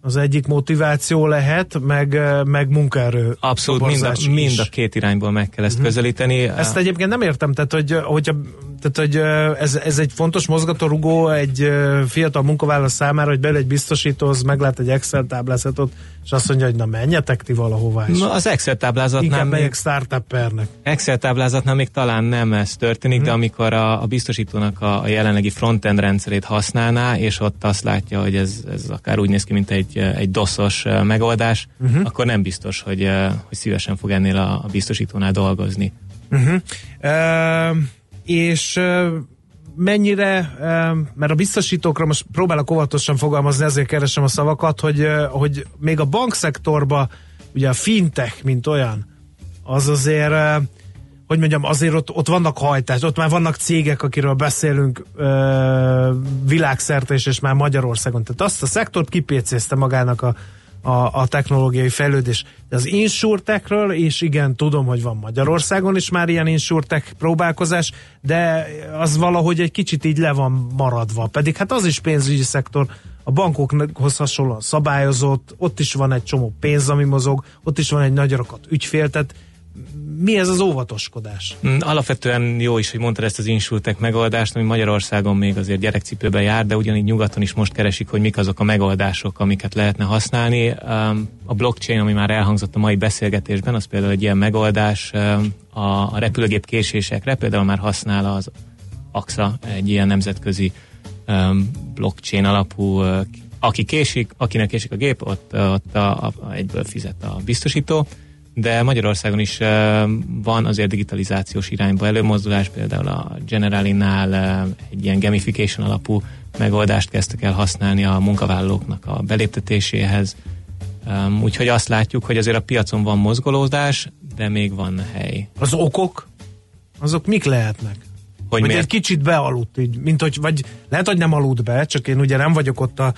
az egyik motiváció lehet, meg, meg munkaerő. Abszolút, mind a, mind a két irányból meg kell ezt uh-huh. közelíteni. Ezt egyébként nem értem, tehát hogy, hogyha tehát, hogy ez, ez egy fontos mozgatórugó egy fiatal munkavállaló számára, hogy bele egy biztosítóhoz meglát egy Excel táblázatot, és azt mondja, hogy na menjetek ti valahová is. Na, az Excel táblázatnál Inkább még... startuppernek. Excel táblázatnál még talán nem ez történik, hmm. de amikor a, a biztosítónak a, a jelenlegi frontend rendszerét használná, és ott azt látja, hogy ez, ez akár úgy néz ki, mint egy, egy doszos megoldás, uh-huh. akkor nem biztos, hogy, hogy szívesen fog ennél a, a biztosítónál dolgozni. Uh-huh. Uh és mennyire, mert a biztosítókra most próbálok óvatosan fogalmazni, ezért keresem a szavakat, hogy, hogy még a bankszektorba, ugye a fintech, mint olyan, az azért, hogy mondjam, azért ott, ott vannak hajtás, ott már vannak cégek, akiről beszélünk világszerte és, és már Magyarországon. Tehát azt a szektort kipécézte magának a, a, a technológiai fejlődés. De az insurtekről, és igen, tudom, hogy van Magyarországon is már ilyen insurtek próbálkozás, de az valahogy egy kicsit így le van maradva. Pedig hát az is pénzügyi szektor, a bankokhoz hasonlóan szabályozott, ott is van egy csomó pénz, ami mozog, ott is van egy nagy rakat ügyfél, tehát mi ez az óvatoskodás? Mm, alapvetően jó is, hogy mondtad ezt az insultek megoldást, ami Magyarországon még azért gyerekcipőben jár, de ugyanígy nyugaton is most keresik, hogy mik azok a megoldások, amiket lehetne használni. Um, a blockchain, ami már elhangzott a mai beszélgetésben, az például egy ilyen megoldás um, a repülőgép késésekre, például már használ az AXA, egy ilyen nemzetközi um, blockchain alapú uh, aki késik, akinek késik a gép, ott, ott a, a, egyből fizet a biztosító de Magyarországon is van azért digitalizációs irányba előmozdulás, például a Generalinál egy ilyen gamification alapú megoldást kezdtek el használni a munkavállalóknak a beléptetéséhez. Úgyhogy azt látjuk, hogy azért a piacon van mozgolódás, de még van hely. Az okok? Azok mik lehetnek? Hogy, hogy egy kicsit bealudt, így, mint hogy, vagy lehet, hogy nem aludt be, csak én ugye nem vagyok ott a,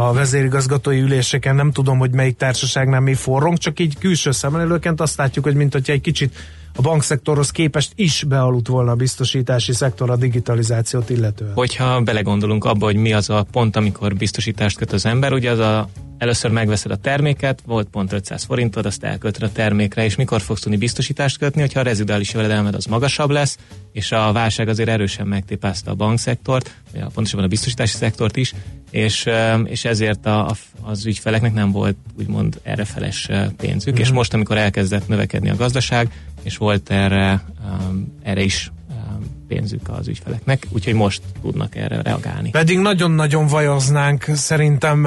a vezérigazgatói üléseken, nem tudom, hogy melyik társaságnál mi forrong, csak így külső szemlélőként azt látjuk, hogy mint hogyha egy kicsit a bankszektorhoz képest is bealudt volna a biztosítási szektor a digitalizációt illetően. Hogyha belegondolunk abba, hogy mi az a pont, amikor biztosítást köt az ember, ugye az a először megveszed a terméket, volt pont 500 forintod, azt elkötöd a termékre, és mikor fogsz tudni biztosítást kötni, hogyha a rezidális jövedelmed az magasabb lesz, és a válság azért erősen megtépázta a bankszektort, vagy pontosabban a biztosítási szektort is, és, és ezért a, az ügyfeleknek nem volt úgymond errefeles pénzük, mm-hmm. és most, amikor elkezdett növekedni a gazdaság, és volt erre, erre is pénzük az ügyfeleknek, úgyhogy most tudnak erre reagálni. Pedig nagyon-nagyon vajoznánk szerintem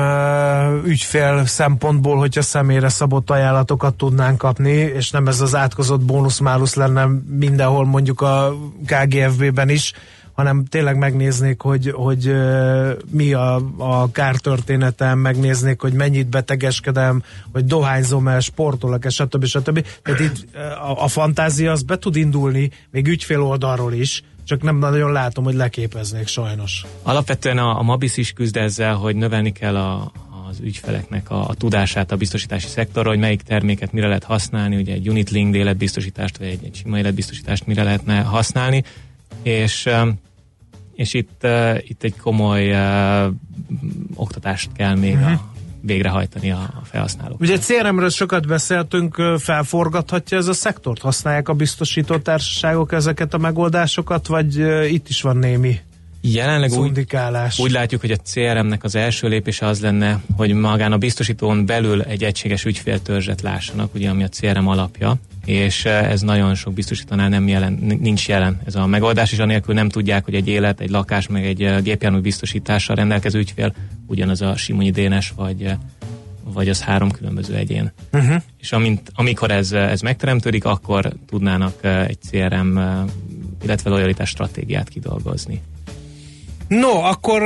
ügyfél szempontból, hogyha személyre szabott ajánlatokat tudnánk kapni, és nem ez az átkozott bónusz-málusz lenne mindenhol mondjuk a KGFB-ben is, hanem tényleg megnéznék, hogy, hogy mi a, a kártörténetem, megnéznék, hogy mennyit betegeskedem, hogy dohányzom-e, sportolok-e, stb. stb. Tehát itt a, a fantázia az be tud indulni, még ügyfél oldalról is, csak nem nagyon látom, hogy leképeznék sajnos. Alapvetően a, a Mabis is küzd ezzel, hogy növelni kell a, az ügyfeleknek a, a tudását a biztosítási szektorra, hogy melyik terméket mire lehet használni, ugye egy unit link életbiztosítást, vagy egy, egy sima életbiztosítást mire lehetne használni, és és itt, itt egy komoly uh, oktatást kell még uh-huh. a, végrehajtani a, a felhasználók. Ugye CRM-ről sokat beszéltünk, felforgathatja ez a szektort? Használják a biztosító társaságok ezeket a megoldásokat, vagy itt is van némi Jelenleg úgy, úgy látjuk, hogy a CRM-nek az első lépése az lenne, hogy magán a biztosítón belül egy egységes ügyféltörzset lássanak, ugye ami a CRM alapja, és ez nagyon sok biztosítónál nem jelen, nincs jelen ez a megoldás, és anélkül nem tudják, hogy egy élet, egy lakás, meg egy gépjármű biztosítással rendelkező ügyfél ugyanaz a Simonyi Dénes, vagy, vagy az három különböző egyén. Uh-huh. És amint, amikor ez, ez megteremtődik, akkor tudnának egy CRM, illetve lojalitás stratégiát kidolgozni. No, akkor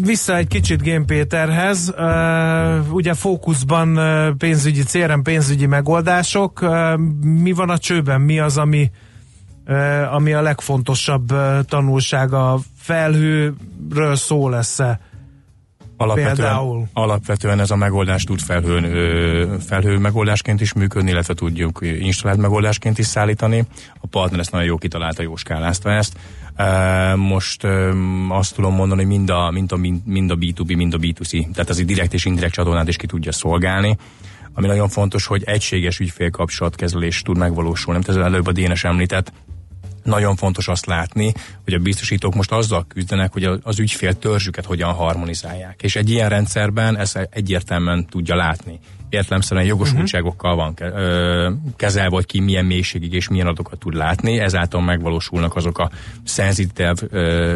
vissza egy kicsit Gén Péterhez. Uh, ugye fókuszban pénzügyi, CRM pénzügyi megoldások. Mi van a csőben? Mi az, ami, ami a legfontosabb uh, tanulsága? Felhőről szó lesz-e? Alapvetően, alapvetően ez a megoldás tud felhőn, felhő megoldásként is működni, illetve tudjuk installált megoldásként is szállítani. A partner ezt nagyon jó kitalálta, jó skálázta ezt. Most azt tudom mondani, hogy mind a, mind a, mind a B2B, mind a B2C, tehát az direkt és indirekt csatornát is ki tudja szolgálni ami nagyon fontos, hogy egységes ügyfélkapcsolatkezelés tud megvalósulni. Tehát előbb a Dénes említett, nagyon fontos azt látni, hogy a biztosítók most azzal küzdenek, hogy az ügyfél törzsüket hogyan harmonizálják. És egy ilyen rendszerben ezt egyértelműen tudja látni. Értelemszerűen jogosultságokkal van kezelve, hogy ki milyen mélységig és milyen adatokat tud látni, ezáltal megvalósulnak azok a szenzitív,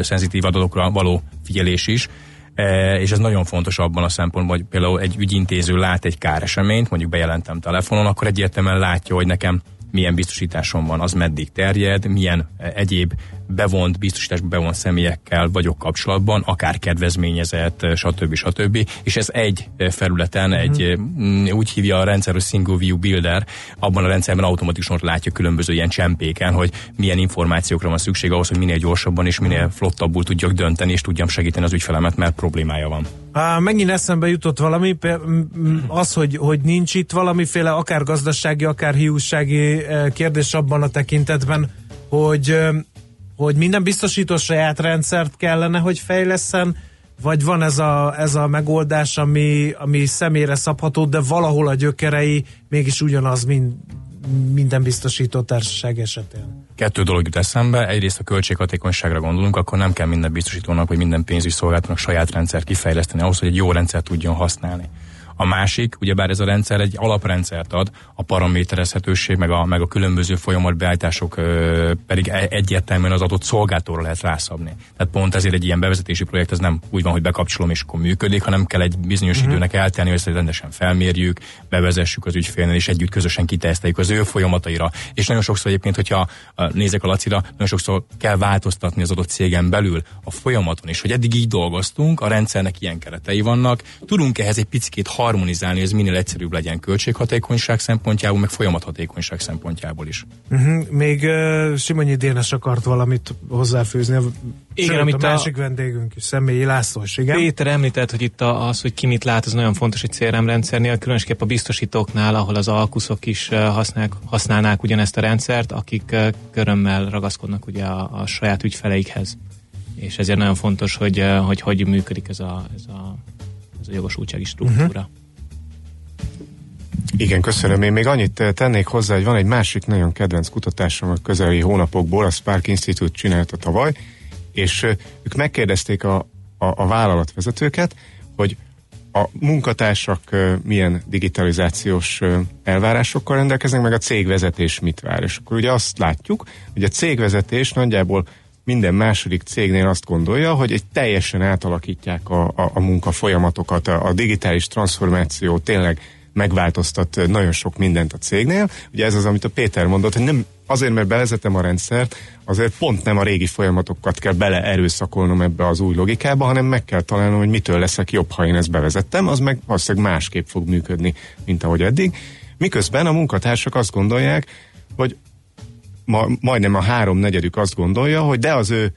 szenzitív adatokra való figyelés is, E, és ez nagyon fontos abban a szempontból, hogy például egy ügyintéző lát egy káreseményt, mondjuk bejelentem telefonon, akkor egyértelműen látja, hogy nekem milyen biztosításom van, az meddig terjed, milyen eh, egyéb bevont, biztosításba bevont személyekkel vagyok kapcsolatban, akár kedvezményezett, eh, stb. stb. És ez egy eh, felületen, uh-huh. egy úgy hívja a rendszer, hogy Single View Builder, abban a rendszerben automatikusan látja különböző ilyen csempéken, hogy milyen információkra van szükség ahhoz, hogy minél gyorsabban és minél flottabbul tudjak dönteni, és tudjam segíteni az ügyfelemet, mert problémája van. Á, megint eszembe jutott valami, az, hogy, hogy nincs itt valamiféle akár gazdasági, akár hiúsági kérdés abban a tekintetben, hogy, hogy minden biztosító saját rendszert kellene, hogy fejleszen, vagy van ez a, ez a megoldás, ami, ami személyre szabható, de valahol a gyökerei mégis ugyanaz, mint minden biztosító társaság esetén? Kettő dolog jut eszembe. Egyrészt a költséghatékonyságra gondolunk, akkor nem kell minden biztosítónak, vagy minden pénzügyi szolgáltatónak saját rendszer kifejleszteni ahhoz, hogy egy jó rendszer tudjon használni. A másik, ugyebár ez a rendszer egy alaprendszert ad, a paraméterezhetőség, meg a, meg a különböző folyamatbeállítások ö, pedig e, egyértelműen az adott szolgáltóra lehet rászabni. Tehát pont ezért egy ilyen bevezetési projekt ez nem úgy van, hogy bekapcsolom és akkor működik, hanem kell egy bizonyos uh-huh. időnek eltelni, hogy ezt rendesen felmérjük, bevezessük az ügyfélnél, és együtt közösen kiteszteljük az ő folyamataira. És nagyon sokszor egyébként, hogyha nézek a Lacira, nagyon sokszor kell változtatni az adott cégen belül a folyamaton is, hogy eddig így dolgoztunk, a rendszernek ilyen keretei vannak, tudunk ehhez egy picit harmonizálni, hogy ez minél egyszerűbb legyen költséghatékonyság szempontjából, meg folyamathatékonyság szempontjából is. Uh-huh. Még uh, Simonyi Dénes akart valamit hozzáfűzni. Igen, Sőt, amit a másik a... vendégünk is, személyi László is, igen. Péter említett, hogy itt az, hogy ki mit lát, az nagyon fontos egy CRM rendszernél, különösképp a biztosítóknál, ahol az alkuszok is használják, használnák ugyanezt a rendszert, akik körömmel ragaszkodnak ugye a, a saját ügyfeleikhez. És ezért nagyon fontos, hogy hogy, hogy működik ez a, ez a, ez a jogosultsági struktúra. Uh-huh. Igen, köszönöm. Én még annyit tennék hozzá, hogy van egy másik nagyon kedvenc kutatásom a közeli hónapokból, a Spark Institute csinálta tavaly, és ők megkérdezték a, a, a vállalatvezetőket, hogy a munkatársak milyen digitalizációs elvárásokkal rendelkeznek, meg a cégvezetés mit vár. És akkor ugye azt látjuk, hogy a cégvezetés nagyjából minden második cégnél azt gondolja, hogy egy teljesen átalakítják a, a, a munkafolyamatokat, a, a digitális transformáció tényleg megváltoztat nagyon sok mindent a cégnél. Ugye ez az, amit a Péter mondott, hogy nem azért, mert bevezetem a rendszert, azért pont nem a régi folyamatokat kell bele erőszakolnom ebbe az új logikába, hanem meg kell találnom, hogy mitől leszek jobb, ha én ezt bevezettem, az meg valószínűleg másképp fog működni, mint ahogy eddig. Miközben a munkatársak azt gondolják, hogy ma, majdnem a háromnegyedük azt gondolja, hogy de az ő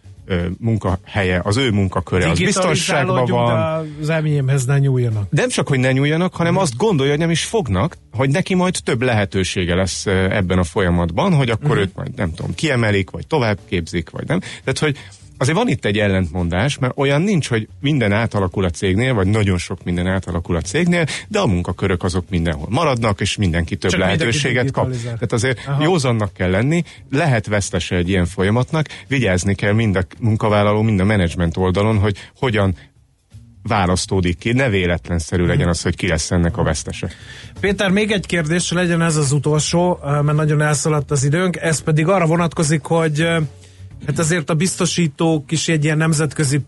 munkahelye, az ő munkaköre, az biztonságban van. De az enyémhez ne nyúljanak. Nem csak, hogy ne nyúljanak, hanem mm. azt gondolja, hogy nem is fognak, hogy neki majd több lehetősége lesz ebben a folyamatban, hogy akkor mm. őt majd, nem tudom, kiemelik, vagy tovább képzik, vagy nem. Tehát, hogy azért van itt egy ellentmondás, mert olyan nincs, hogy minden átalakul a cégnél, vagy nagyon sok minden átalakul a cégnél, de a munkakörök azok mindenhol maradnak, és mindenki több Csak lehetőséget kap. Tehát azért Aha. józannak kell lenni, lehet vesztese egy ilyen folyamatnak, vigyázni kell mind a munkavállaló, mind a menedzsment oldalon, hogy hogyan választódik ki, ne véletlenszerű mhm. legyen az, hogy ki lesz ennek a vesztese. Péter, még egy kérdés, legyen ez az utolsó, mert nagyon elszaladt az időnk, ez pedig arra vonatkozik, hogy Hát azért a biztosítók is egy ilyen nemzetközi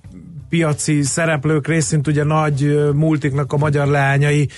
piaci szereplők részint ugye nagy multiknak a magyar leányai.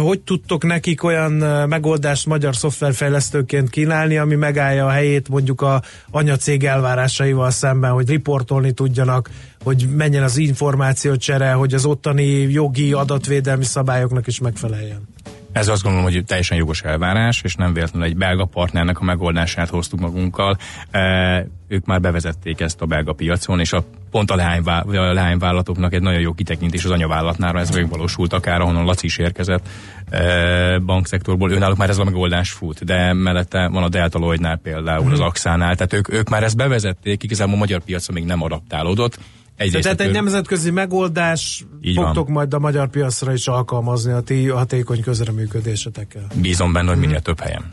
Hogy tudtok nekik olyan megoldást magyar szoftverfejlesztőként kínálni, ami megállja a helyét mondjuk a anyacég elvárásaival szemben, hogy riportolni tudjanak, hogy menjen az információcsere, hogy az ottani jogi adatvédelmi szabályoknak is megfeleljen? Ez azt gondolom, hogy teljesen jogos elvárás, és nem véletlenül egy belga partnernek a megoldását hoztuk magunkkal. E, ők már bevezették ezt a belga piacon, és a, pont a, leányvá, a leányvállalatoknak egy nagyon jó kitekintés az anyavállalatnára, ez megvalósult akár, ahonnan Laci is érkezett e, bankszektorból, őnáluk már ez a megoldás fut, de mellette van a Delta Lloydnál például, az mhm. Axánál, tehát ők, ők már ezt bevezették, igazából a magyar piacon még nem adaptálódott, Egyrészt Tehát egy nemzetközi megoldás Így fogtok van. majd a magyar piacra is alkalmazni a ti hatékony közreműködésetekkel. Bízom benne, hogy minél több helyen.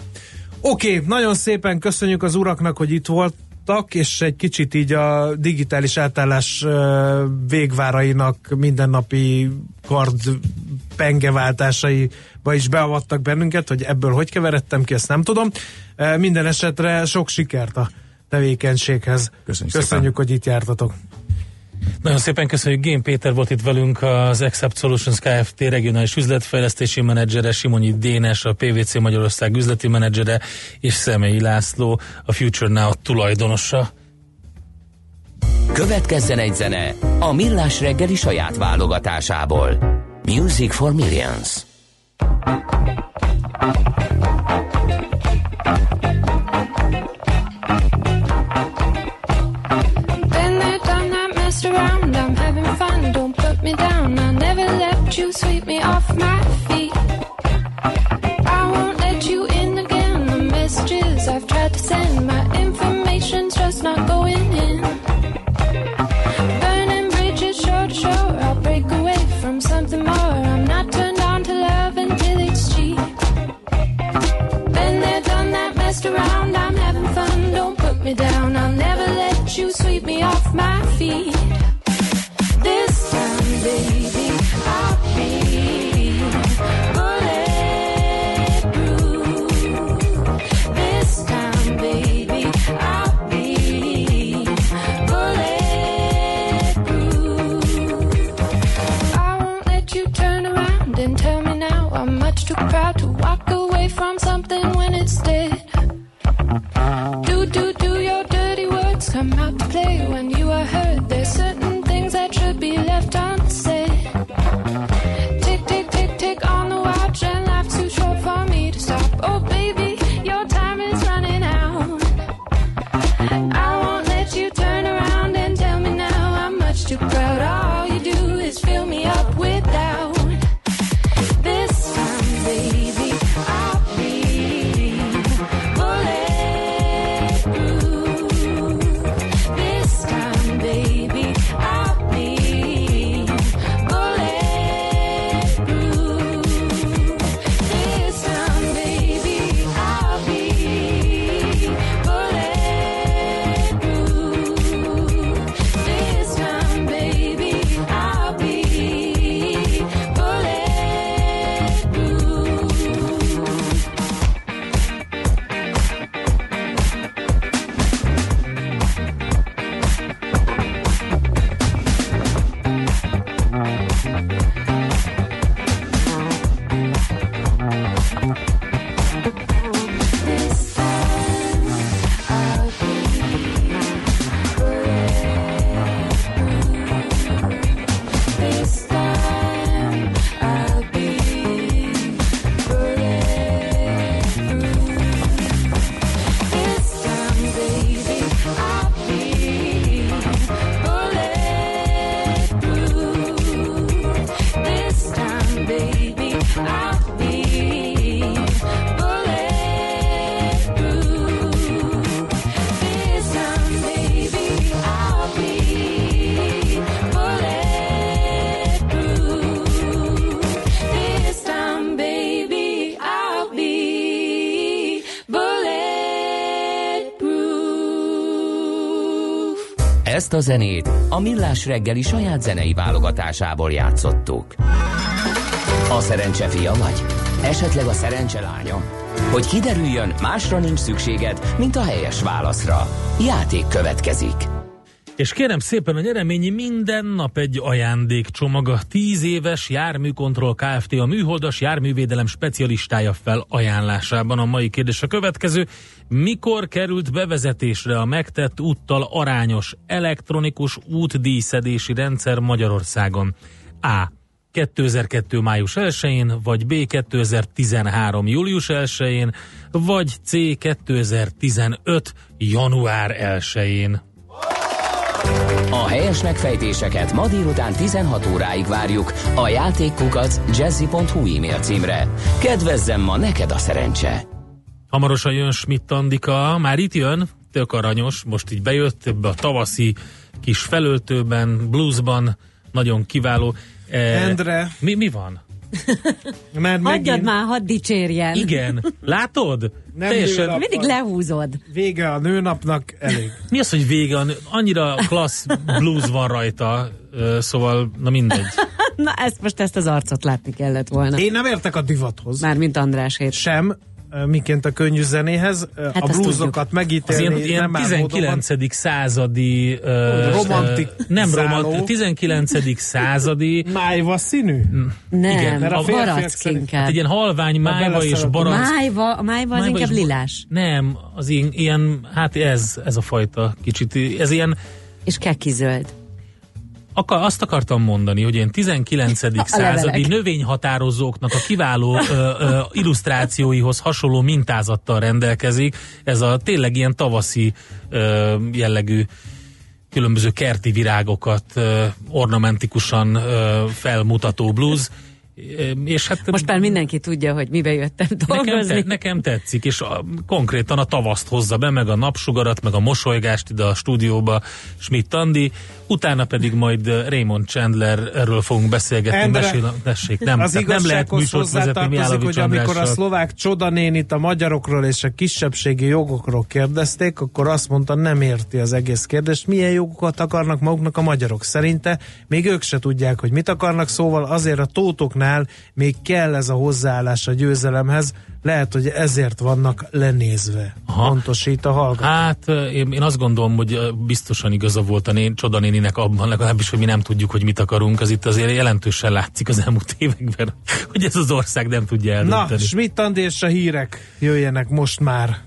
Oké, okay, nagyon szépen köszönjük az uraknak, hogy itt voltak, és egy kicsit így a digitális átállás végvárainak mindennapi kard pengeváltásaiba is beavattak bennünket, hogy ebből hogy keveredtem ki, ezt nem tudom. Minden esetre sok sikert a tevékenységhez. Köszönjük, Köszönjük szépen. hogy itt jártatok. Nagyon szépen köszönjük, Gén Péter volt itt velünk, az Accept Solutions Kft. regionális üzletfejlesztési menedzsere, Simonyi Dénes, a PVC Magyarország üzleti menedzsere, és Személyi László, a Future Now tulajdonosa. Következzen egy zene a Millás reggeli saját válogatásából. Music for Millions. Ezt a zenét a Millás reggeli saját zenei válogatásából játszottuk. A szerencse fia vagy? Esetleg a szerencse lánya? Hogy kiderüljön, másra nincs szükséged, mint a helyes válaszra. Játék következik. És kérem szépen, a nyereményi minden nap egy ajándékcsomag. A 10 éves járműkontroll Kft. a műholdas járművédelem specialistája fel ajánlásában. A mai kérdés a következő. Mikor került bevezetésre a megtett úttal arányos elektronikus útdíszedési rendszer Magyarországon? A. 2002. május 1-én, vagy B. 2013. július 1-én, vagy C. 2015. január 1-én. A helyes megfejtéseket ma délután 16 óráig várjuk a játékkukac jazzy.hu e-mail címre. Kedvezzem ma neked a szerencse! Hamarosan jön Schmidt Andika, már itt jön, tök aranyos, most így bejött ebbe a tavaszi kis felöltőben, bluesban, nagyon kiváló. Eh, Endre. Mi, mi van? Mert Hagyjad megint... már, hadd dicsérjen. Igen, látod? Nem Teljesen... Mindig lehúzod. Vége a nőnapnak, elég. Mi az, hogy vége a nő... Annyira klassz blues van rajta, szóval, na mindegy. na ezt most ezt az arcot látni kellett volna. Én nem értek a divathoz. Mármint Andrásért. Sem, miként a könnyű zenéhez, hát a blúzokat megítélni. Az ilyen, ilyen 19. Módon. századi uh, romantik nem romantik, 19. századi májva színű? Nem, Igen, mert a barack inkább. Hát egy ilyen halvány májva és barack. Májva, a májva az májva inkább lilás. Nem, az ilyen, ilyen, hát ez, ez a fajta kicsit, ez ilyen és kekizöld akar, azt akartam mondani, hogy ilyen 19. századi növényhatározóknak a kiváló ö, ö, illusztrációihoz hasonló mintázattal rendelkezik. Ez a tényleg ilyen tavaszi ö, jellegű különböző kerti virágokat ö, ornamentikusan ö, felmutató blues. És hát, Most már mindenki tudja, hogy mibe jöttem dolgozni. Nekem, te, nekem tetszik, és a, konkrétan a tavaszt hozza be, meg a napsugarat, meg a mosolygást ide a stúdióba Schmidt Andi, utána pedig majd Raymond Chandler erről fogunk beszélgetni. Endre, Mesél, tessék, nem, az nem lehet műsort vezetni hogy amikor a szlovák csodanénit a magyarokról és a kisebbségi jogokról kérdezték, akkor azt mondta, nem érti az egész kérdést, milyen jogokat akarnak maguknak a magyarok. Szerinte még ők se tudják, hogy mit akarnak, szóval azért a tótoknál még kell ez a hozzáállás a győzelemhez, lehet, hogy ezért vannak lenézve. Aha. Pontosít a hallgató. Hát én, én azt gondolom, hogy biztosan igaza volt a nén, csodanéninek abban, legalábbis, hogy mi nem tudjuk, hogy mit akarunk. Az itt azért jelentősen látszik az elmúlt években, hogy ez az ország nem tudja eldönteni. Na, Schmidt és a hírek jöjjenek most már.